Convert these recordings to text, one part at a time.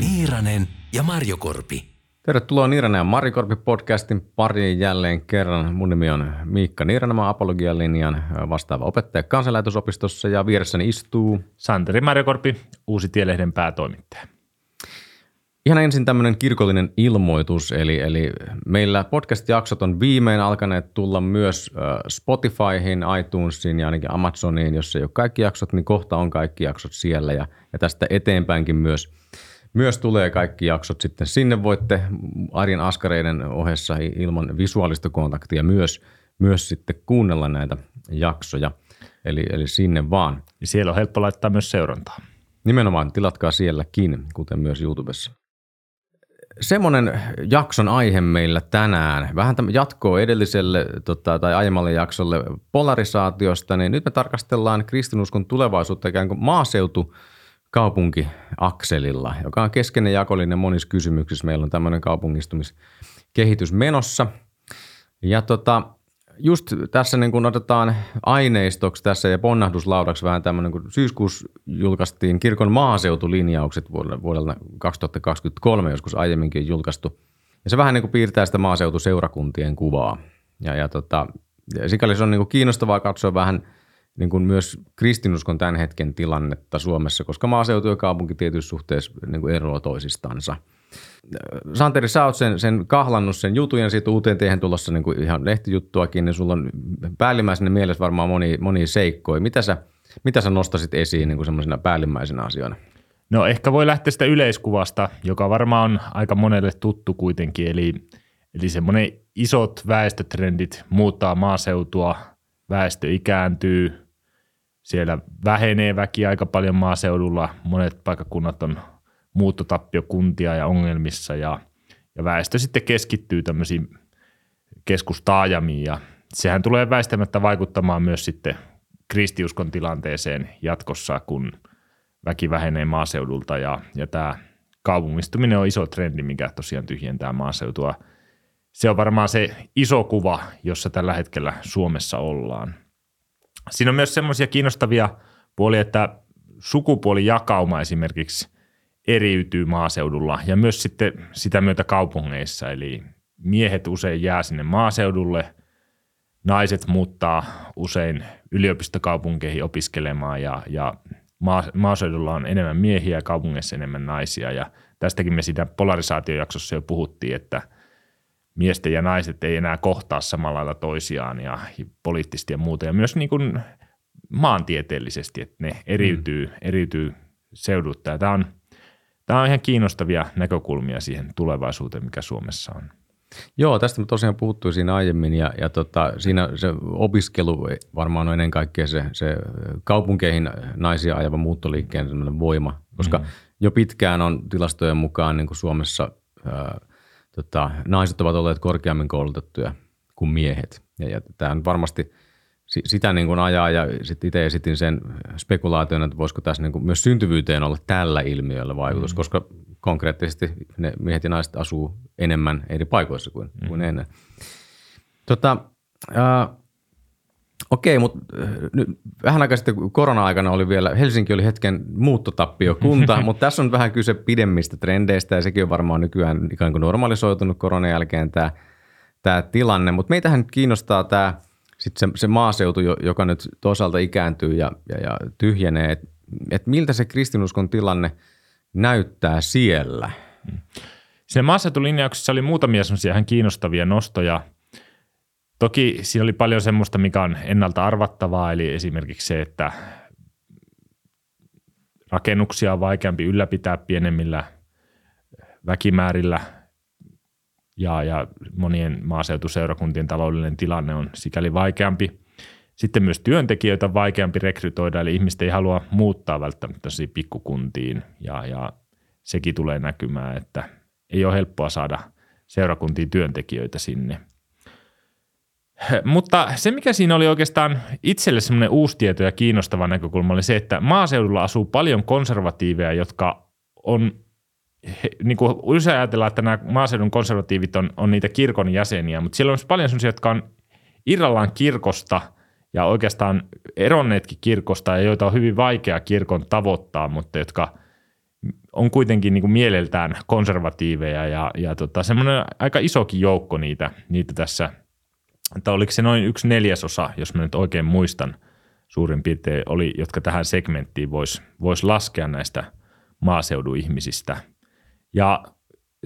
Niiranen ja Marjokorpi. Tervetuloa Niiranen ja Marikorpi podcastin pariin jälleen kerran. Mun nimi on Miikka Niiranen, mä apologian linjan vastaava opettaja kansanlähetysopistossa ja vieressäni istuu Santeri Marjokorpi, uusi Tielehden päätoimittaja. Ihan ensin tämmöinen kirkollinen ilmoitus, eli, eli meillä podcast-jaksot on viimein alkaneet tulla myös Spotifyhin, iTunesiin ja ainakin Amazoniin. Jos ei ole kaikki jaksot, niin kohta on kaikki jaksot siellä ja, ja tästä eteenpäinkin myös, myös tulee kaikki jaksot sitten sinne. Voitte arjen askareiden ohessa ilman visuaalista kontaktia myös, myös sitten kuunnella näitä jaksoja. Eli, eli sinne vaan. Ja siellä on helppo laittaa myös seurantaa. Nimenomaan tilatkaa sielläkin, kuten myös YouTubessa semmoinen jakson aihe meillä tänään, vähän jatkoa edelliselle tota, tai aiemmalle jaksolle polarisaatiosta, niin nyt me tarkastellaan kristinuskon tulevaisuutta ikään kuin maaseutu kaupunkiakselilla, joka on keskeinen jakollinen monissa kysymyksissä. Meillä on tämmöinen kaupungistumiskehitys menossa. Ja tota, just tässä niin kun otetaan aineistoksi tässä ja ponnahduslaudaksi vähän tämmöinen, kun syyskuussa julkaistiin kirkon maaseutulinjaukset vuodelta 2023, joskus aiemminkin julkaistu. Ja se vähän niin kuin piirtää sitä maaseutuseurakuntien kuvaa. Ja, ja tota, sikäli se on niin kuin kiinnostavaa katsoa vähän niin kuin myös kristinuskon tämän hetken tilannetta Suomessa, koska maaseutu ja kaupunki tietyissä suhteessa niin kuin eroavat toisistansa – Santeri, sä oot sen, sen kahlannut sen jutun ja siitä uuteen teihin tulossa niin kuin ihan lehtijuttuakin, niin sulla on päällimmäisenä mielessä varmaan moni, moni seikkoja. Mitä sä, mitä sä nostasit esiin niin semmoisena päällimmäisenä asioina? No ehkä voi lähteä sitä yleiskuvasta, joka varmaan on aika monelle tuttu kuitenkin, eli, eli semmoinen isot väestötrendit muuttaa maaseutua, väestö ikääntyy, siellä vähenee väki aika paljon maaseudulla, monet paikakunnat on muuttotappiokuntia ja ongelmissa ja, ja väestö sitten keskittyy tämmöisiin keskustaajamiin ja sehän tulee väistämättä vaikuttamaan myös sitten kristiuskon tilanteeseen jatkossa, kun väki vähenee maaseudulta ja, ja tämä kaupungistuminen on iso trendi, mikä tosiaan tyhjentää maaseutua. Se on varmaan se iso kuva, jossa tällä hetkellä Suomessa ollaan. Siinä on myös semmoisia kiinnostavia puolia, että sukupuolijakauma esimerkiksi – eriytyy maaseudulla ja myös sitten sitä myötä kaupungeissa. Eli miehet usein jää sinne maaseudulle, naiset muuttaa usein yliopistokaupunkeihin opiskelemaan ja, ja maaseudulla on enemmän miehiä ja kaupungeissa enemmän naisia. Ja tästäkin me siinä polarisaatiojaksossa jo puhuttiin, että miesten ja naiset ei enää kohtaa samalla lailla toisiaan ja poliittisesti ja muuta. Ja myös niin kuin maantieteellisesti, että ne eriytyy, mm. eriytyy seudutta. tämä on – Tämä on ihan kiinnostavia näkökulmia siihen tulevaisuuteen, mikä Suomessa on. Joo, tästä me tosiaan puhuttiin siinä aiemmin ja, ja tota, siinä se opiskelu varmaan on ennen kaikkea se, se kaupunkeihin naisia ajava muuttoliikkeen voima, koska mm. jo pitkään on tilastojen mukaan niin kuin Suomessa ää, tota, naiset ovat olleet korkeammin koulutettuja kuin miehet. Ja, ja tämä on varmasti – sitä niin kuin ajaa ja sitten itse esitin sen spekulaation, että voisiko tässä niin kuin myös syntyvyyteen olla tällä ilmiöllä vaikutus, mm. koska konkreettisesti ne miehet ja naiset asuu enemmän eri paikoissa kuin, mm. kuin ennen. Tota, äh, Okei, mutta nyt vähän aikaa sitten korona-aikana oli vielä, Helsinki oli hetken muuttotappiokunta, mutta tässä on vähän kyse pidemmistä trendeistä ja sekin on varmaan nykyään ikään kuin normalisoitunut koronan jälkeen tämä, tämä tilanne, mutta meitähän kiinnostaa tämä – sitten se, se maaseutu, joka nyt toisaalta ikääntyy ja, ja, ja tyhjenee, että et miltä se kristinuskon tilanne näyttää siellä? Siinä maaseutulinjauksessa oli muutamia semmoisia ihan kiinnostavia nostoja. Toki siinä oli paljon semmoista, mikä on ennalta arvattavaa, eli esimerkiksi se, että rakennuksia on vaikeampi ylläpitää pienemmillä väkimäärillä – ja, ja monien maaseutuseurakuntien taloudellinen tilanne on sikäli vaikeampi. Sitten myös työntekijöitä on vaikeampi rekrytoida, eli ihmiset ei halua muuttaa välttämättä pikkukuntiin ja, ja sekin tulee näkymään, että ei ole helppoa saada seurakuntiin työntekijöitä sinne. Mutta se, mikä siinä oli oikeastaan itselle semmoinen uusi tieto ja kiinnostava näkökulma, oli se, että maaseudulla asuu paljon konservatiiveja, jotka on he, niin kuin usein ajatellaan, että nämä maaseudun konservatiivit on, on niitä kirkon jäseniä, mutta siellä on paljon sellaisia, jotka on irrallaan kirkosta ja oikeastaan eronneetkin kirkosta ja joita on hyvin vaikea kirkon tavoittaa, mutta jotka on kuitenkin niin kuin mieleltään konservatiiveja ja, ja tota, semmoinen aika isokin joukko niitä, niitä tässä, että oliko se noin yksi neljäsosa, jos mä nyt oikein muistan suurin piirtein, oli, jotka tähän segmenttiin voisi vois laskea näistä maaseudun ihmisistä. Ja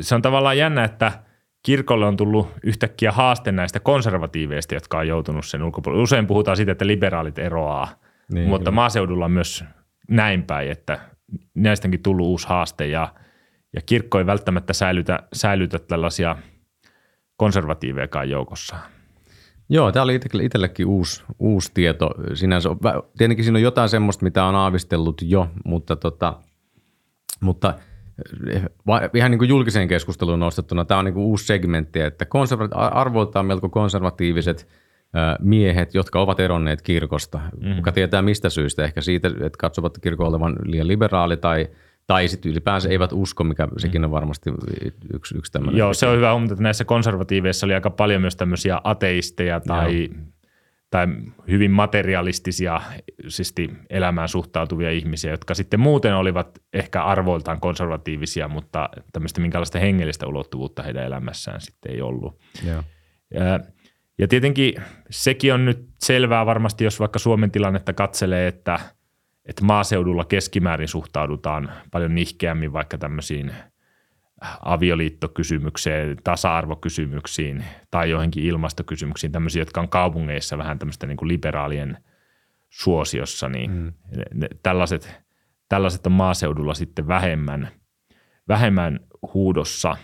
se on tavallaan jännä, että – kirkolle on tullut yhtäkkiä haaste näistä konservatiiveista, jotka on joutunut sen ulkopuolelle. Usein puhutaan siitä, että liberaalit eroaa, niin, mutta kyllä. maaseudulla on myös näin päin, että näistäkin tullut uusi haaste ja, ja kirkko ei välttämättä säilytä, säilytä tällaisia konservatiivejakaan joukossa. Joo, tämä oli itsellekin uusi, uusi tieto. Sinänsä, tietenkin siinä on jotain semmoista, mitä on aavistellut jo, mutta, tota, mutta – ihan niin kuin julkiseen keskusteluun nostettuna, tämä on niin kuin uusi segmentti, että konserva- arvoiltaan melko konservatiiviset miehet, jotka ovat eronneet kirkosta, mm. kuka tietää mistä syystä, ehkä siitä, että katsovat kirkon olevan liian liberaali tai tai sitten ylipäänsä eivät usko, mikä sekin on varmasti yksi, yksi tämmöinen. Joo, se on hyvä huomata, että näissä konservatiiveissa oli aika paljon myös tämmöisiä ateisteja tai Joo tai hyvin materialistisia elämään suhtautuvia ihmisiä, jotka sitten muuten olivat ehkä arvoiltaan konservatiivisia, mutta tämmöistä minkälaista hengellistä ulottuvuutta heidän elämässään sitten ei ollut. Ja, ja tietenkin sekin on nyt selvää varmasti, jos vaikka Suomen tilannetta katselee, että, että maaseudulla keskimäärin suhtaudutaan paljon nihkeämmin vaikka tämmöisiin – avioliittokysymykseen, tasa-arvokysymyksiin tai joihinkin ilmastokysymyksiin, tämmöisiä, jotka on kaupungeissa vähän tämmöistä niin kuin liberaalien suosiossa, niin mm. ne, tällaiset, tällaiset on maaseudulla sitten vähemmän, vähemmän huudossa.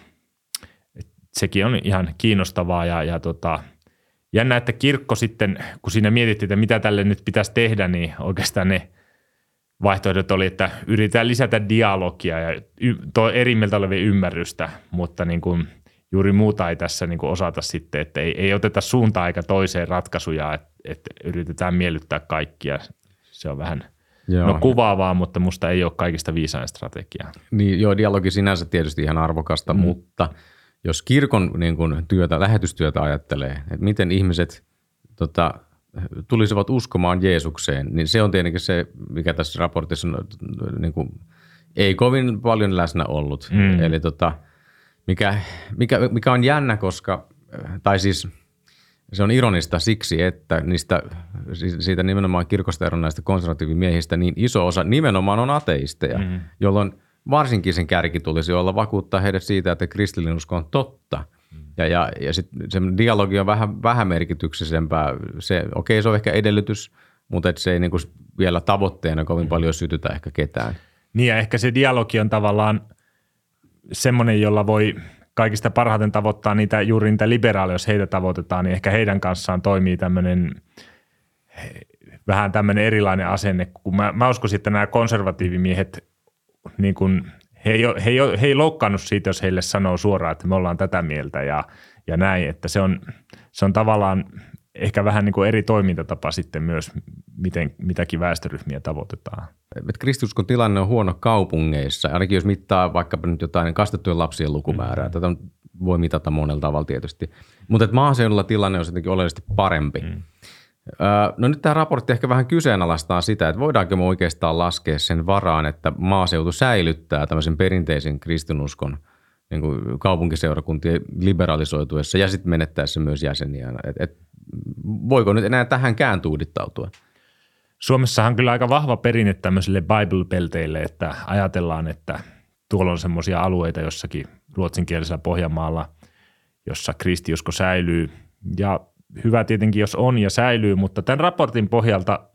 Et sekin on ihan kiinnostavaa ja, ja tota, jännä, että kirkko sitten, kun siinä mietittiin, että mitä tälle nyt pitäisi tehdä, niin oikeastaan ne – vaihtoehdot oli, että yritetään lisätä dialogia ja y- eri mieltä olevia ymmärrystä, mutta niin kuin juuri muuta ei tässä niin kuin osata sitten, että ei, ei oteta suuntaa eikä toiseen ratkaisuja, että, että yritetään miellyttää kaikkia. Se on vähän joo. no, kuvaavaa, mutta musta ei ole kaikista viisain strategiaa. Niin, joo, dialogi sinänsä tietysti ihan arvokasta, mm. mutta jos kirkon niin kuin, työtä, lähetystyötä ajattelee, että miten ihmiset tota, tulisivat uskomaan Jeesukseen, niin se on tietenkin se, mikä tässä raportissa on, niin kuin, ei kovin paljon läsnä ollut. Mm. Eli tota, mikä, mikä, mikä on jännä, koska, tai siis se on ironista siksi, että niistä, siitä nimenomaan kirkosta eronnaista konservatiivimiehistä niin iso osa nimenomaan on ateisteja, mm. jolloin varsinkin sen kärki tulisi olla vakuuttaa heidät siitä, että kristillinen usko on totta – ja, ja, ja sitten se dialogi on vähän, vähän merkityksisempää. Se, okei, se on ehkä edellytys, mutta et se ei niinku vielä tavoitteena kovin mm. paljon sytytä ehkä ketään. Niin ja ehkä se dialogi on tavallaan semmoinen, jolla voi kaikista parhaiten tavoittaa niitä juuri niitä liberaaleja, jos heitä tavoitetaan, niin ehkä heidän kanssaan toimii tämmöinen vähän tämmöinen erilainen asenne, kun mä, mä uskoisin, että nämä konservatiivimiehet niin kuin he ei, he, ei, he ei loukkaannut siitä, jos heille sanoo suoraan, että me ollaan tätä mieltä ja, ja näin, että se on, se on tavallaan ehkä vähän niin kuin eri toimintatapa sitten myös, miten mitäkin väestöryhmiä tavoitetaan. Kristuskon tilanne on huono kaupungeissa, ainakin jos mittaa vaikka nyt jotain kastettujen lapsien lukumäärää. Mm. Tätä voi mitata monella tavalla tietysti. Mutta maaseudulla tilanne on jotenkin oleellisesti parempi. Mm. No nyt tämä raportti ehkä vähän kyseenalaistaa sitä, että voidaanko me oikeastaan laskea sen varaan, että maaseutu säilyttää tämmöisen perinteisen kristinuskon niin kuin kaupunkiseurakuntien liberalisoituessa ja sitten menettäessä myös jäseniä. Et, et, voiko nyt enää tähänkään tuudittautua? Suomessahan on kyllä aika vahva perinne tämmöisille Bible-pelteille, että ajatellaan, että tuolla on semmoisia alueita jossakin ruotsinkielisellä Pohjanmaalla, jossa kristiusko säilyy. Ja hyvä tietenkin, jos on ja säilyy, mutta tämän raportin pohjalta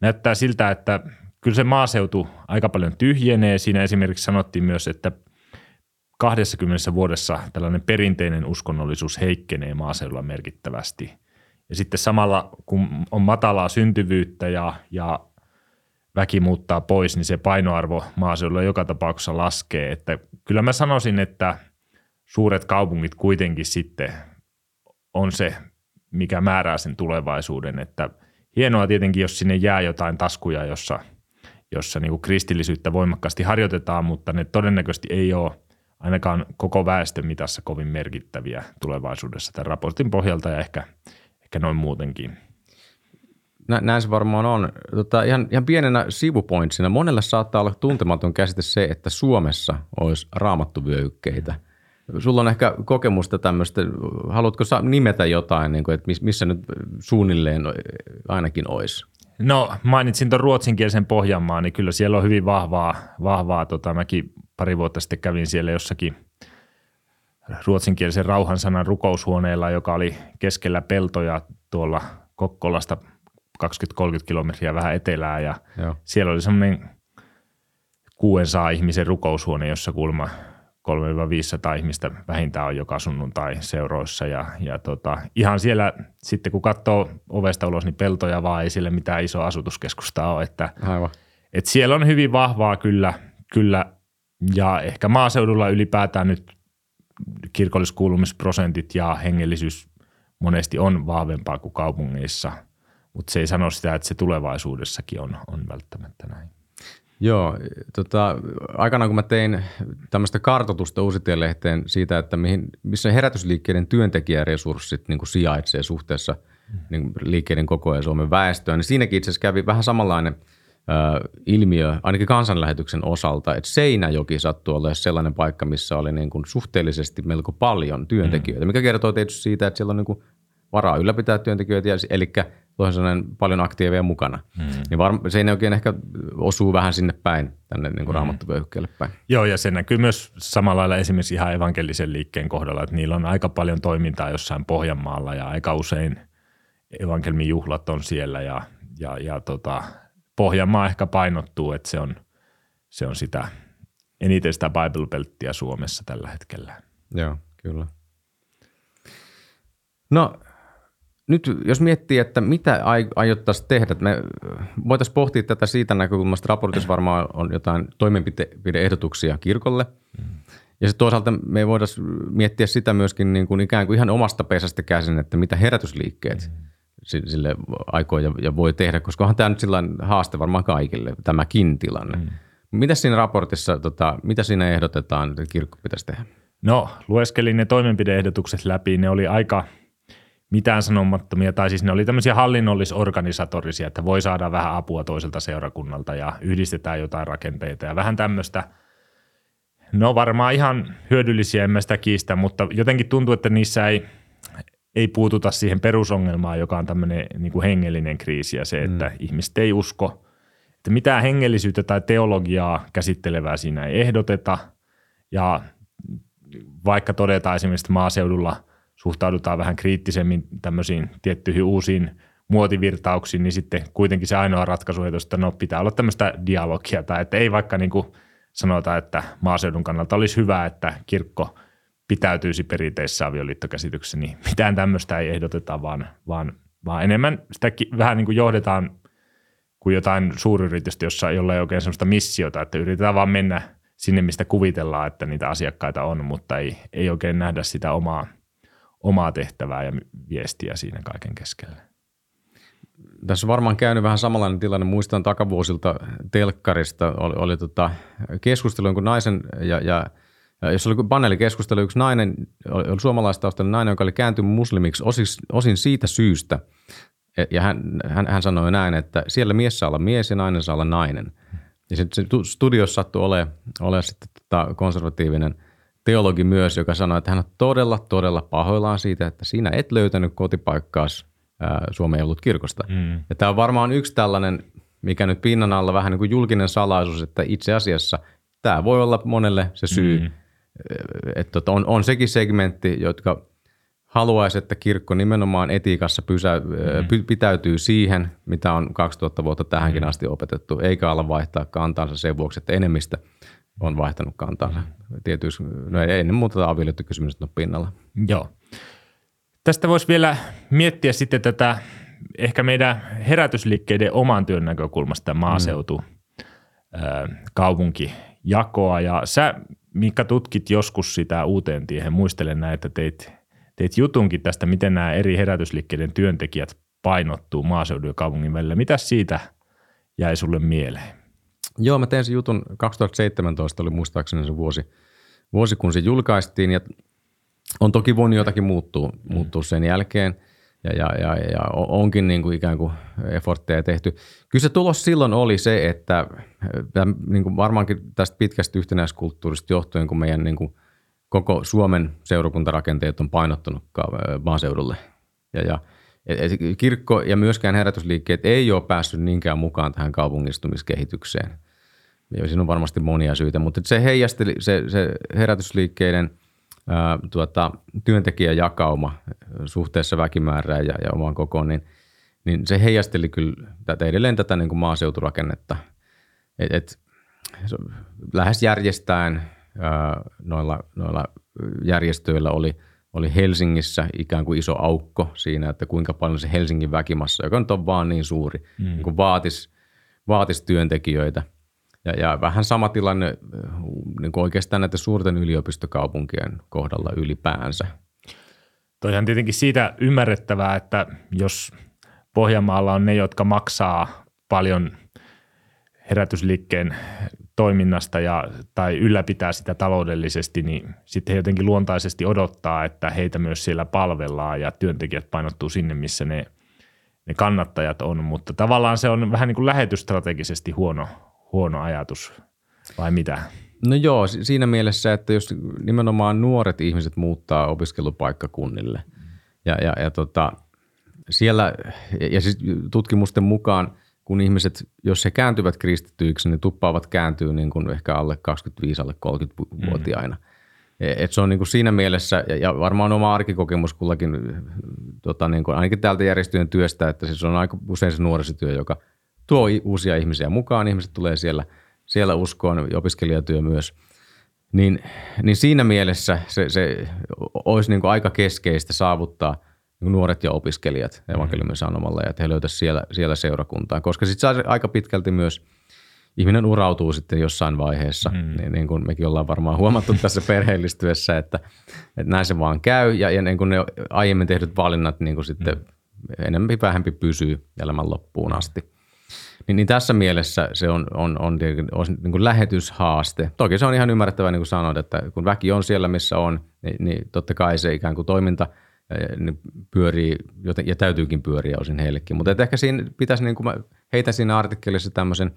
näyttää siltä, että kyllä se maaseutu aika paljon tyhjenee. Siinä esimerkiksi sanottiin myös, että 20 vuodessa tällainen perinteinen uskonnollisuus heikkenee maaseudulla merkittävästi. Ja sitten samalla, kun on matalaa syntyvyyttä ja, ja väki muuttaa pois, niin se painoarvo maaseudulla joka tapauksessa laskee. Että kyllä mä sanoisin, että suuret kaupungit kuitenkin sitten on se mikä määrää sen tulevaisuuden. Että hienoa tietenkin, jos sinne jää jotain taskuja, jossa, jossa niin kuin kristillisyyttä voimakkaasti harjoitetaan, mutta ne todennäköisesti ei ole ainakaan koko väestön mitassa kovin merkittäviä tulevaisuudessa tämän raportin pohjalta ja ehkä, ehkä noin muutenkin. nä, näin se varmaan on. Tota, ihan, ihan pienenä sivupointsina, monelle saattaa olla tuntematon käsite se, että Suomessa olisi raamattuvyöhykkeitä. Sulla on ehkä kokemusta tämmöistä, haluatko nimetä jotain, niin kuin, että missä nyt suunnilleen ainakin olisi? No mainitsin tuon ruotsinkielisen Pohjanmaan, niin kyllä siellä on hyvin vahvaa, vahvaa tota, mäkin pari vuotta sitten kävin siellä jossakin ruotsinkielisen rauhansanan rukoushuoneella, joka oli keskellä peltoja tuolla Kokkolasta 20-30 kilometriä vähän etelää ja Joo. siellä oli semmoinen 600 ihmisen rukoushuone, jossa kulma 300-500 ihmistä vähintään on joka sunnuntai seuroissa ja, ja tota, ihan siellä sitten kun katsoo ovesta ulos, niin peltoja vaan ei sille mitään iso asutuskeskusta ole, että, Aivan. että siellä on hyvin vahvaa kyllä, kyllä ja ehkä maaseudulla ylipäätään nyt kirkolliskuulumisprosentit ja hengellisyys monesti on vahvempaa kuin kaupungeissa, mutta se ei sano sitä, että se tulevaisuudessakin on, on välttämättä näin. Joo, tota, aikanaan kun mä tein tämmöistä kartoitusta Uusitielehteen siitä, että mihin, missä herätysliikkeiden työntekijäresurssit niin kuin sijaitsee suhteessa mm. niin liikkeiden koko ja Suomen väestöön, niin siinäkin itse asiassa kävi vähän samanlainen ö, ilmiö, ainakin kansanlähetyksen osalta, että Seinäjoki sattui olla sellainen paikka, missä oli niin kuin suhteellisesti melko paljon työntekijöitä, mm. mikä kertoo tietysti siitä, että siellä on niin kuin varaa ylläpitää työntekijöitä, eli toisin sanoen paljon aktiiveja mukana. Hmm. Niin varm- se ei oikein ehkä osuu vähän sinne päin, tänne niin kuin hmm. päin. Joo, ja se näkyy myös samalla lailla esimerkiksi ihan evankelisen liikkeen kohdalla, että niillä on aika paljon toimintaa jossain Pohjanmaalla ja aika usein evankelmin juhlat on siellä ja, ja, ja tota, Pohjanmaa ehkä painottuu, että se on, se on sitä eniten sitä Bible Belttiä Suomessa tällä hetkellä. Joo, kyllä. No nyt jos miettii, että mitä aiottaisiin tehdä, että me voitaisiin pohtia tätä siitä näkökulmasta, raportissa varmaan on jotain toimenpideehdotuksia kirkolle. Ja sitten toisaalta me voitaisiin miettiä sitä myöskin niin kuin ikään kuin ihan omasta pesästä käsin, että mitä herätysliikkeet sille aikoo ja, ja voi tehdä, koska onhan tämä nyt sillä haaste varmaan kaikille, tämäkin tilanne. Mm. Mitä siinä raportissa, tota, mitä siinä ehdotetaan, että kirkko pitäisi tehdä? No, lueskelin ne toimenpideehdotukset läpi, ne oli aika – mitään sanomattomia, tai siis ne oli tämmöisiä hallinnollisorganisatorisia, että voi saada vähän apua toiselta seurakunnalta ja yhdistetään jotain rakenteita ja vähän tämmöistä. No varmaan ihan hyödyllisiä, en mä sitä kiistä, mutta jotenkin tuntuu, että niissä ei, ei puututa siihen perusongelmaan, joka on tämmöinen niin kuin hengellinen kriisi ja se, että mm. ihmiset ei usko, että mitään hengellisyyttä tai teologiaa käsittelevää siinä ei ehdoteta ja vaikka todetaan esimerkiksi maaseudulla – suhtaudutaan vähän kriittisemmin tämmöisiin tiettyihin uusiin muotivirtauksiin, niin sitten kuitenkin se ainoa ratkaisu on, että no pitää olla tämmöistä dialogia tai että ei vaikka niin kuin sanota, että maaseudun kannalta olisi hyvä, että kirkko pitäytyisi perinteisessä avioliittokäsityksessä, niin mitään tämmöistä ei ehdoteta, vaan, vaan, vaan enemmän sitä vähän niin kuin johdetaan kuin jotain suuryritystä, jossa, jolla ei oikein sellaista missiota, että yritetään vaan mennä sinne, mistä kuvitellaan, että niitä asiakkaita on, mutta ei, ei oikein nähdä sitä omaa omaa tehtävää ja viestiä siinä kaiken keskellä. Tässä on varmaan käynyt vähän samanlainen tilanne. Muistan takavuosilta telkkarista oli, oli tota keskustelu jonkun naisen ja, ja jos oli paneelikeskustelu, yksi nainen, oli suomalaistaustainen nainen, joka oli kääntynyt muslimiksi osis, osin siitä syystä, ja hän, hän, hän sanoi näin, että siellä mies saa olla mies ja nainen saa olla nainen. Ja se studiossa sattui olemaan ole sitten tota konservatiivinen – teologi myös, joka sanoi, että hän on todella, todella pahoillaan siitä, että sinä et löytänyt kotipaikkaas Suomen ollut kirkosta. Mm. Ja tämä on varmaan yksi tällainen, mikä nyt pinnan alla vähän niin kuin julkinen salaisuus, että itse asiassa tämä voi olla monelle se syy, mm. että tota, on, on sekin segmentti, jotka haluaisi, että kirkko nimenomaan etiikassa pysä, mm. pitäytyy siihen, mitä on 2000 vuotta tähänkin mm. asti opetettu, eikä ala vaihtaa kantansa sen vuoksi, että enemmistö on vaihtanut kantaansa. Tietysti, no ei ennen muuta avioliittokysymykset on pinnalla. Joo. Tästä voisi vielä miettiä sitten tätä ehkä meidän herätysliikkeiden oman työn näkökulmasta maaseutu, mm. kaupunkijakoa. Ja sä, Mikka, tutkit joskus sitä uuteen tiehen. Muistelen näin, että teit, teit jutunkin tästä, miten nämä eri herätysliikkeiden työntekijät painottuu maaseudun ja kaupungin välillä. Mitä siitä jäi sulle mieleen? Joo, mä tein sen jutun, 2017 oli muistaakseni se vuosi, vuosi kun se julkaistiin ja on toki voinut jotakin muuttua, muuttua sen jälkeen. ja, ja, ja, ja onkin niin kuin ikään kuin effortteja tehty. Kyllä se tulos silloin oli se, että niin kuin varmaankin tästä pitkästä yhtenäiskulttuurista johtuen, kun meidän niin kuin koko Suomen seurakuntarakenteet on painottunut maaseudulle. Ja, ja kirkko ja myöskään herätysliikkeet ei ole päässyt niinkään mukaan tähän kaupungistumiskehitykseen. Ja siinä on varmasti monia syitä, mutta se heijasteli, se, se herätysliikkeiden – ää, tuota, työntekijäjakauma suhteessa väkimäärään ja, ja omaan kokoon, niin, niin se heijasteli kyllä tätä, edelleen tätä niin kuin maaseuturakennetta. Et, et, lähes järjestäen ää, noilla, noilla järjestöillä oli, oli Helsingissä ikään kuin iso aukko siinä, että kuinka paljon se Helsingin väkimassa, joka nyt on vaan niin suuri, mm. niin vaatisi vaatis työntekijöitä – ja, ja vähän sama tilanne äh, niin kuin oikeastaan näiden suurten yliopistokaupunkien kohdalla ylipäänsä. Toihan tietenkin siitä ymmärrettävää, että jos Pohjanmaalla on ne, jotka maksaa paljon herätysliikkeen toiminnasta ja, tai ylläpitää sitä taloudellisesti, niin sitten he jotenkin luontaisesti odottaa, että heitä myös siellä palvellaan ja työntekijät painottuu sinne, missä ne, ne kannattajat on. Mutta tavallaan se on vähän niin kuin lähetysstrategisesti huono, huono ajatus vai mitä? No joo, siinä mielessä, että jos nimenomaan nuoret ihmiset muuttaa opiskelupaikkakunnille ja, ja, ja tota, siellä, ja siis tutkimusten mukaan, kun ihmiset, jos he kääntyvät kristityiksi, niin tuppaavat kääntyy niin kuin ehkä alle 25, alle 30-vuotiaina. Mm. Et se on niin kuin siinä mielessä, ja varmaan oma arkikokemus kullakin, tota niin kuin, ainakin täältä järjestöjen työstä, että siis on aika usein se nuorisotyö, joka – tuo uusia ihmisiä mukaan, ihmiset tulee siellä, siellä uskoon, opiskelijatyö myös. Niin, niin siinä mielessä se, se olisi niin kuin aika keskeistä saavuttaa niin nuoret ja opiskelijat evankeliumin sanomalla ja että he löytäisivät siellä, siellä seurakuntaa, koska sitten saa aika pitkälti myös ihminen urautuu sitten jossain vaiheessa, mm. niin, niin kuin mekin ollaan varmaan huomattu tässä perheellistyessä, että, että näin se vaan käy ja, ja niin kuin ne aiemmin tehdyt valinnat niin kuin sitten mm. enemmän vähempi pysyy elämän loppuun asti. Niin, niin tässä mielessä se on, on, on, on niin kuin lähetyshaaste. Toki se on ihan ymmärrettävää, niin kuin sanoit, että kun väki on siellä, missä on, niin, niin totta kai se ikään kuin toiminta niin pyörii, joten, ja täytyykin pyöriä osin heillekin. Mutta ehkä siinä pitäisi, niin kuin mä heitän siinä artikkelissa tämmöisen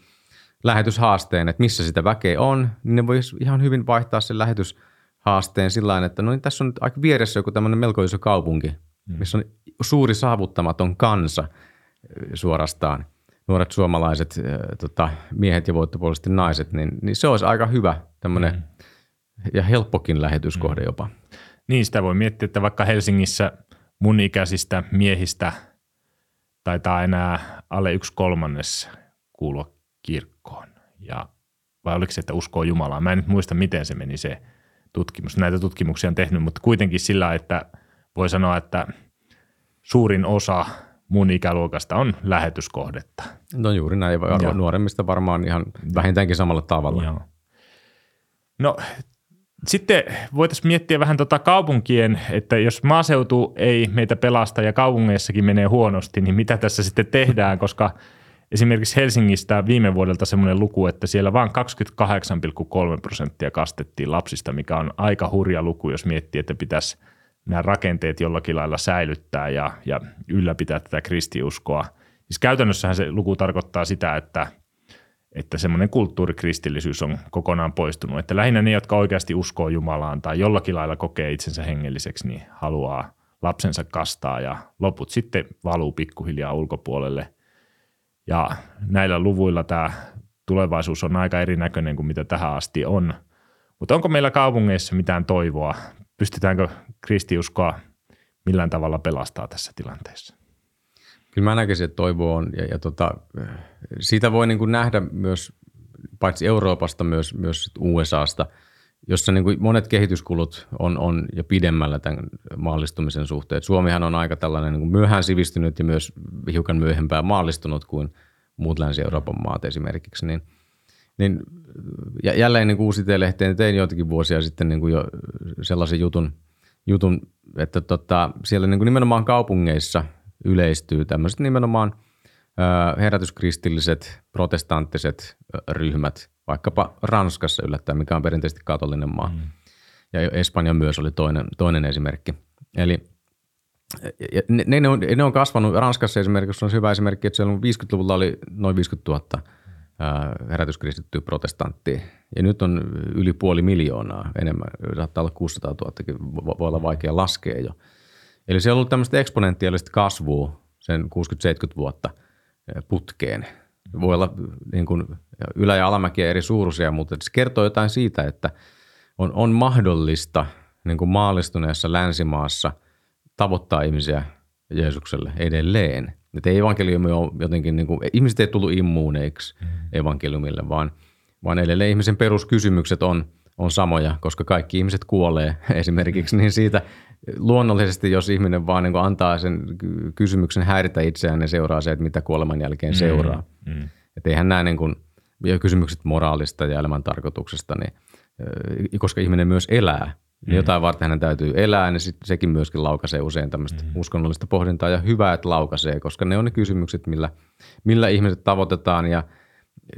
lähetyshaasteen, että missä sitä väkeä on, niin ne voisi ihan hyvin vaihtaa sen lähetyshaasteen sillä että no niin tässä on nyt aika vieressä joku tämmöinen melko iso kaupunki, mm. missä on suuri saavuttamaton kansa suorastaan – nuoret suomalaiset tota, miehet ja voittopuolisesti naiset, niin, niin se olisi aika hyvä tämmöinen mm. ja helppokin lähetyskohde mm. jopa. Niin, sitä voi miettiä, että vaikka Helsingissä mun ikäisistä miehistä taitaa enää alle yksi kolmannes kuulua kirkkoon. Ja, vai oliko se, että uskoo Jumalaa? Mä en nyt muista, miten se meni se tutkimus. Näitä tutkimuksia on tehnyt, mutta kuitenkin sillä, että voi sanoa, että suurin osa – mun ikäluokasta on lähetyskohdetta. No juuri näin, ja. nuoremmista varmaan ihan vähintäänkin samalla tavalla. Joo. No sitten voitaisiin miettiä vähän tota kaupunkien, että jos maaseutu ei meitä pelasta ja kaupungeissakin menee huonosti, niin mitä tässä sitten tehdään, koska esimerkiksi Helsingistä viime vuodelta semmoinen luku, että siellä vain 28,3 prosenttia kastettiin lapsista, mikä on aika hurja luku, jos miettii, että pitäisi – nämä rakenteet jollakin lailla säilyttää ja, ja ylläpitää tätä kristiuskoa. Siis käytännössähän se luku tarkoittaa sitä, että, että semmoinen kulttuurikristillisyys on kokonaan poistunut. Että lähinnä ne, jotka oikeasti uskoo Jumalaan tai jollakin lailla kokee itsensä hengelliseksi, niin haluaa lapsensa kastaa ja loput sitten valuu pikkuhiljaa ulkopuolelle. Ja näillä luvuilla tämä tulevaisuus on aika erinäköinen kuin mitä tähän asti on. Mutta onko meillä kaupungeissa mitään toivoa pystytäänkö kristiuskoa millään tavalla pelastaa tässä tilanteessa? Kyllä mä näkisin, että toivo on, ja, ja tota, siitä voi niin kuin nähdä myös paitsi Euroopasta, myös, myös USAsta, jossa niin kuin monet kehityskulut on, on jo pidemmällä tämän maallistumisen suhteen. Suomihan on aika tällainen niin kuin myöhään sivistynyt ja myös hiukan myöhempään maallistunut kuin muut Länsi-Euroopan maat esimerkiksi, niin – niin ja jälleen niin uusi lehteen tein joitakin vuosia sitten niin kuin jo sellaisen jutun, jutun että tota, siellä niin kuin nimenomaan kaupungeissa yleistyy tämmöiset nimenomaan herätyskristilliset, protestanttiset ryhmät, vaikkapa Ranskassa yllättäen, mikä on perinteisesti katolinen maa. Mm. Ja Espanja myös oli toinen, toinen esimerkki. Eli ne, ne, on, ne on kasvanut, Ranskassa esimerkiksi on hyvä esimerkki, että siellä 50-luvulla oli noin 50 000 herätyskristittyä protestanttia. Ja nyt on yli puoli miljoonaa enemmän, saattaa olla 600 000, voi olla vaikea laskea jo. Eli se on ollut tämmöistä eksponentiaalista kasvua sen 60-70 vuotta putkeen. Voi olla niin kuin ylä- ja alamäkiä eri suuruisia, mutta se kertoo jotain siitä, että on, on mahdollista niin kuin maallistuneessa länsimaassa tavoittaa ihmisiä Jeesukselle edelleen. Että ei evankeliumi ole jotenkin, niin kuin, ihmiset ei tullut immuuneiksi mm. evankeliumille, vaan, vaan edelleen ihmisen peruskysymykset on, on samoja, koska kaikki ihmiset kuolee esimerkiksi, niin siitä luonnollisesti, jos ihminen vaan niin antaa sen kysymyksen häiritä itseään, niin seuraa se, että mitä kuoleman jälkeen mm. seuraa. Mm. Että eihän nämä niin kuin, kysymykset moraalista ja elämän tarkoituksesta, niin, koska ihminen myös elää, mm. jotain varten hänen täytyy elää, niin sit sekin myöskin laukaisee usein tämmöistä mm. uskonnollista pohdintaa ja hyvää, että laukaisee, koska ne on ne kysymykset, millä, millä ihmiset tavoitetaan ja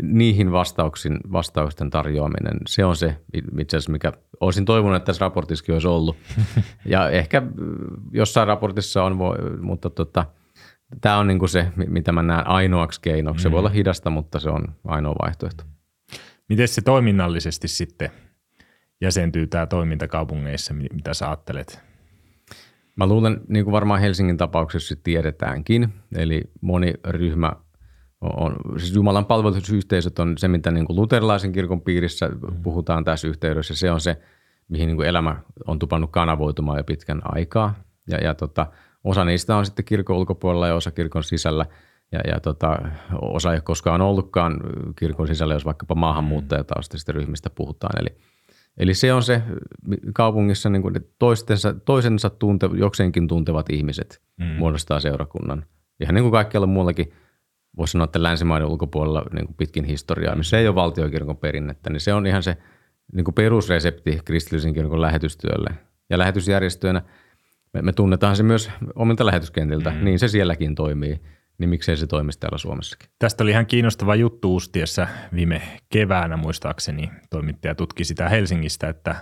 niihin vastauksin, vastausten tarjoaminen, se on se itse asiassa, mikä olisin toivonut, että tässä raportissakin olisi ollut. Ja ehkä jossain raportissa on, mutta tota, tämä on niinku se, mitä mä näen ainoaksi keinoksi. Se mm. voi olla hidasta, mutta se on ainoa vaihtoehto. Miten se toiminnallisesti sitten jäsentyy tämä toiminta kaupungeissa, mitä sä ajattelet? Mä luulen, niin kuin varmaan Helsingin tapauksessa tiedetäänkin, eli moni ryhmä on, siis Jumalan palvelusyhteisöt on se, mitä niin kuin luterilaisen kirkon piirissä puhutaan tässä yhteydessä. Se on se, mihin niin kuin elämä on tupannut kanavoitumaan jo pitkän aikaa. Ja, ja tota, osa niistä on sitten kirkon ulkopuolella ja osa kirkon sisällä. Ja, ja tota, osa ei koskaan ollutkaan kirkon sisällä, jos vaikkapa maahanmuuttajataustaisista ryhmistä puhutaan. Eli – Eli se on se kaupungissa niin kuin toistensa, toisensa tunte, jokseenkin tuntevat ihmiset mm. muodostaa seurakunnan. Ihan niin kuin kaikkialla muullakin, voisi sanoa, että länsimaiden ulkopuolella niin kuin pitkin historiaa, missä ei ole valtiokirkon perinnettä, niin se on ihan se niin kuin perusresepti kristillisen kirkon lähetystyölle. Ja lähetysjärjestöönä me, me tunnetaan se myös omilta lähetyskentiltä, mm. niin se sielläkin toimii niin miksei se toimisi täällä Suomessakin. Tästä oli ihan kiinnostava juttu Uustiessa viime keväänä muistaakseni. Toimittaja tutki sitä Helsingistä, että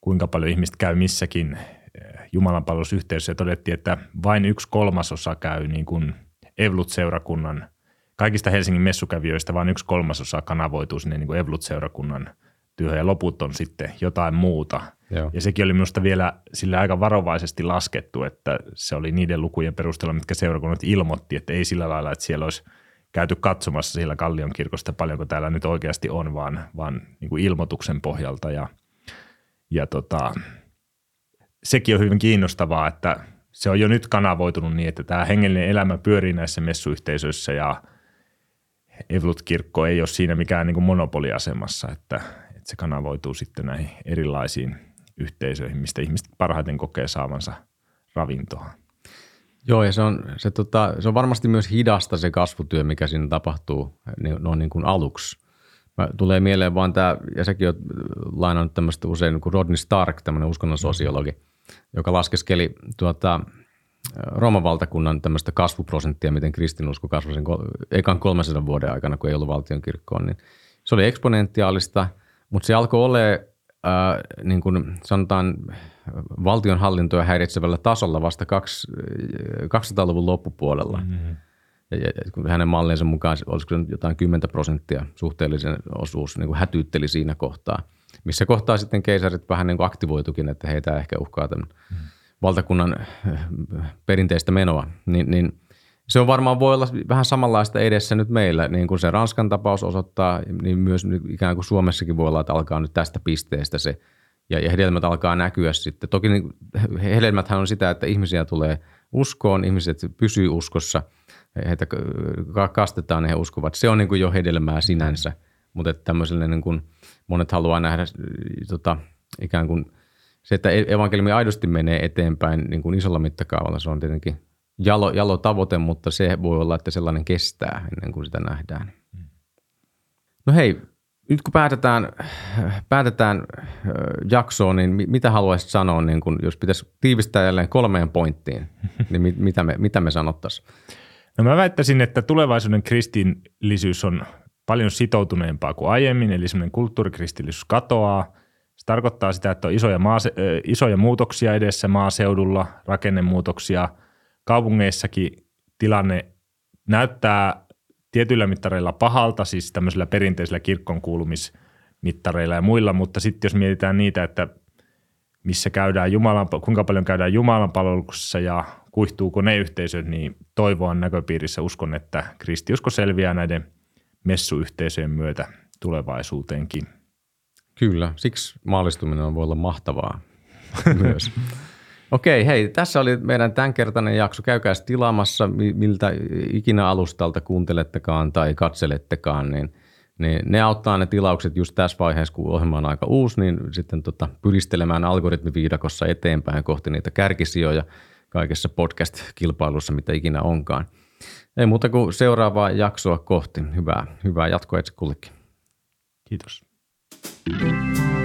kuinka paljon ihmistä käy missäkin eh, jumalanpalvelusyhteisössä todettiin, että vain yksi kolmasosa käy niin kuin Evlut-seurakunnan, kaikista Helsingin messukävijöistä vain yksi kolmasosa kanavoituu sinne niin kuin Evlut-seurakunnan työhön ja loput on sitten jotain muuta – Joo. Ja sekin oli minusta vielä sillä aika varovaisesti laskettu, että se oli niiden lukujen perusteella, mitkä seurakunnat ilmoitti, että ei sillä lailla, että siellä olisi käyty katsomassa siellä Kallion kirkosta paljonko täällä nyt oikeasti on, vaan, vaan niin kuin ilmoituksen pohjalta. Ja, ja tota, sekin on hyvin kiinnostavaa, että se on jo nyt kanavoitunut niin, että tämä hengellinen elämä pyörii näissä messuyhteisöissä ja Evlut-kirkko ei ole siinä mikään niin kuin monopoliasemassa, että, että se kanavoituu sitten näihin erilaisiin – yhteisöihin, mistä ihmiset parhaiten kokee saavansa ravintoa. Joo, ja se on, se, tota, se on varmasti myös hidasta se kasvutyö, mikä siinä tapahtuu no, niin kuin aluksi. Mä tulee mieleen vaan tämä, ja sekin on lainannut tämmöistä usein niin kuin Rodney Stark, tämmöinen uskonnon sosiologi, joka laskeskeli tuota, Rooman valtakunnan tämmöistä kasvuprosenttia, miten kristinusko kasvoi sen ekan 300 vuoden aikana, kun ei ollut valtion kirkkoon, niin se oli eksponentiaalista, mutta se alkoi olemaan äh, niin kuin sanotaan valtionhallintoa häiritsevällä tasolla vasta 200-luvun loppupuolella. Mm-hmm. Ja, ja hänen mallinsa mukaan olisiko jotain 10 prosenttia suhteellisen osuus niin kuin hätyytteli siinä kohtaa, missä kohtaa sitten keisarit vähän niin kuin aktivoitukin, että heitä ehkä uhkaa tämän mm-hmm. valtakunnan perinteistä menoa. Niin, niin – se on varmaan voi olla vähän samanlaista edessä nyt meillä, niin kuin se Ranskan tapaus osoittaa, niin myös ikään kuin Suomessakin voi olla, että alkaa nyt tästä pisteestä se, ja, hedelmät alkaa näkyä sitten. Toki niin, hedelmäthän on sitä, että ihmisiä tulee uskoon, ihmiset pysyy uskossa, heitä kastetaan ja he uskovat. Se on niin kuin jo hedelmää sinänsä, mutta että tämmöiselle niin kuin monet haluaa nähdä tota, ikään kuin se, että evankeliumi aidosti menee eteenpäin niin kuin isolla mittakaavalla, se on tietenkin jalo, jalo tavoite, mutta se voi olla, että sellainen kestää ennen kuin sitä nähdään. No hei, nyt kun päätetään, päätetään jaksoon, niin mitä haluaisit sanoa, niin kun, jos pitäisi tiivistää jälleen kolmeen pointtiin, niin mitä me, mitä me sanottaisiin? No mä väittäisin, että tulevaisuuden kristillisyys on paljon sitoutuneempaa kuin aiemmin, eli semmoinen kulttuurikristillisyys katoaa, se tarkoittaa sitä, että on isoja, maase- isoja muutoksia edessä maaseudulla, rakennemuutoksia. Kaupungeissakin tilanne näyttää tietyillä mittareilla pahalta, siis tämmöisillä perinteisillä kirkon kuulumismittareilla ja muilla, mutta sitten jos mietitään niitä, että missä käydään Jumalan, kuinka paljon käydään Jumalan palveluksessa ja kuihtuuko ne yhteisöt, niin toivoa näköpiirissä uskon, että kristiusko selviää näiden messuyhteisöjen myötä tulevaisuuteenkin. Kyllä, siksi maallistuminen voi olla mahtavaa myös. Okei, hei, tässä oli meidän tämänkertainen jakso. Käykää tilaamassa, miltä ikinä alustalta kuuntelettekaan tai katselettekaan, niin, niin ne auttaa ne tilaukset just tässä vaiheessa, kun ohjelma on aika uusi, niin sitten tota, pyristelemään algoritmiviidakossa eteenpäin kohti niitä kärkisijoja kaikessa podcast-kilpailussa, mitä ikinä onkaan. Ei muuta kuin seuraavaa jaksoa kohti. Hyvää, hyvää jatkoa itse kullekin. Kiitos. thank you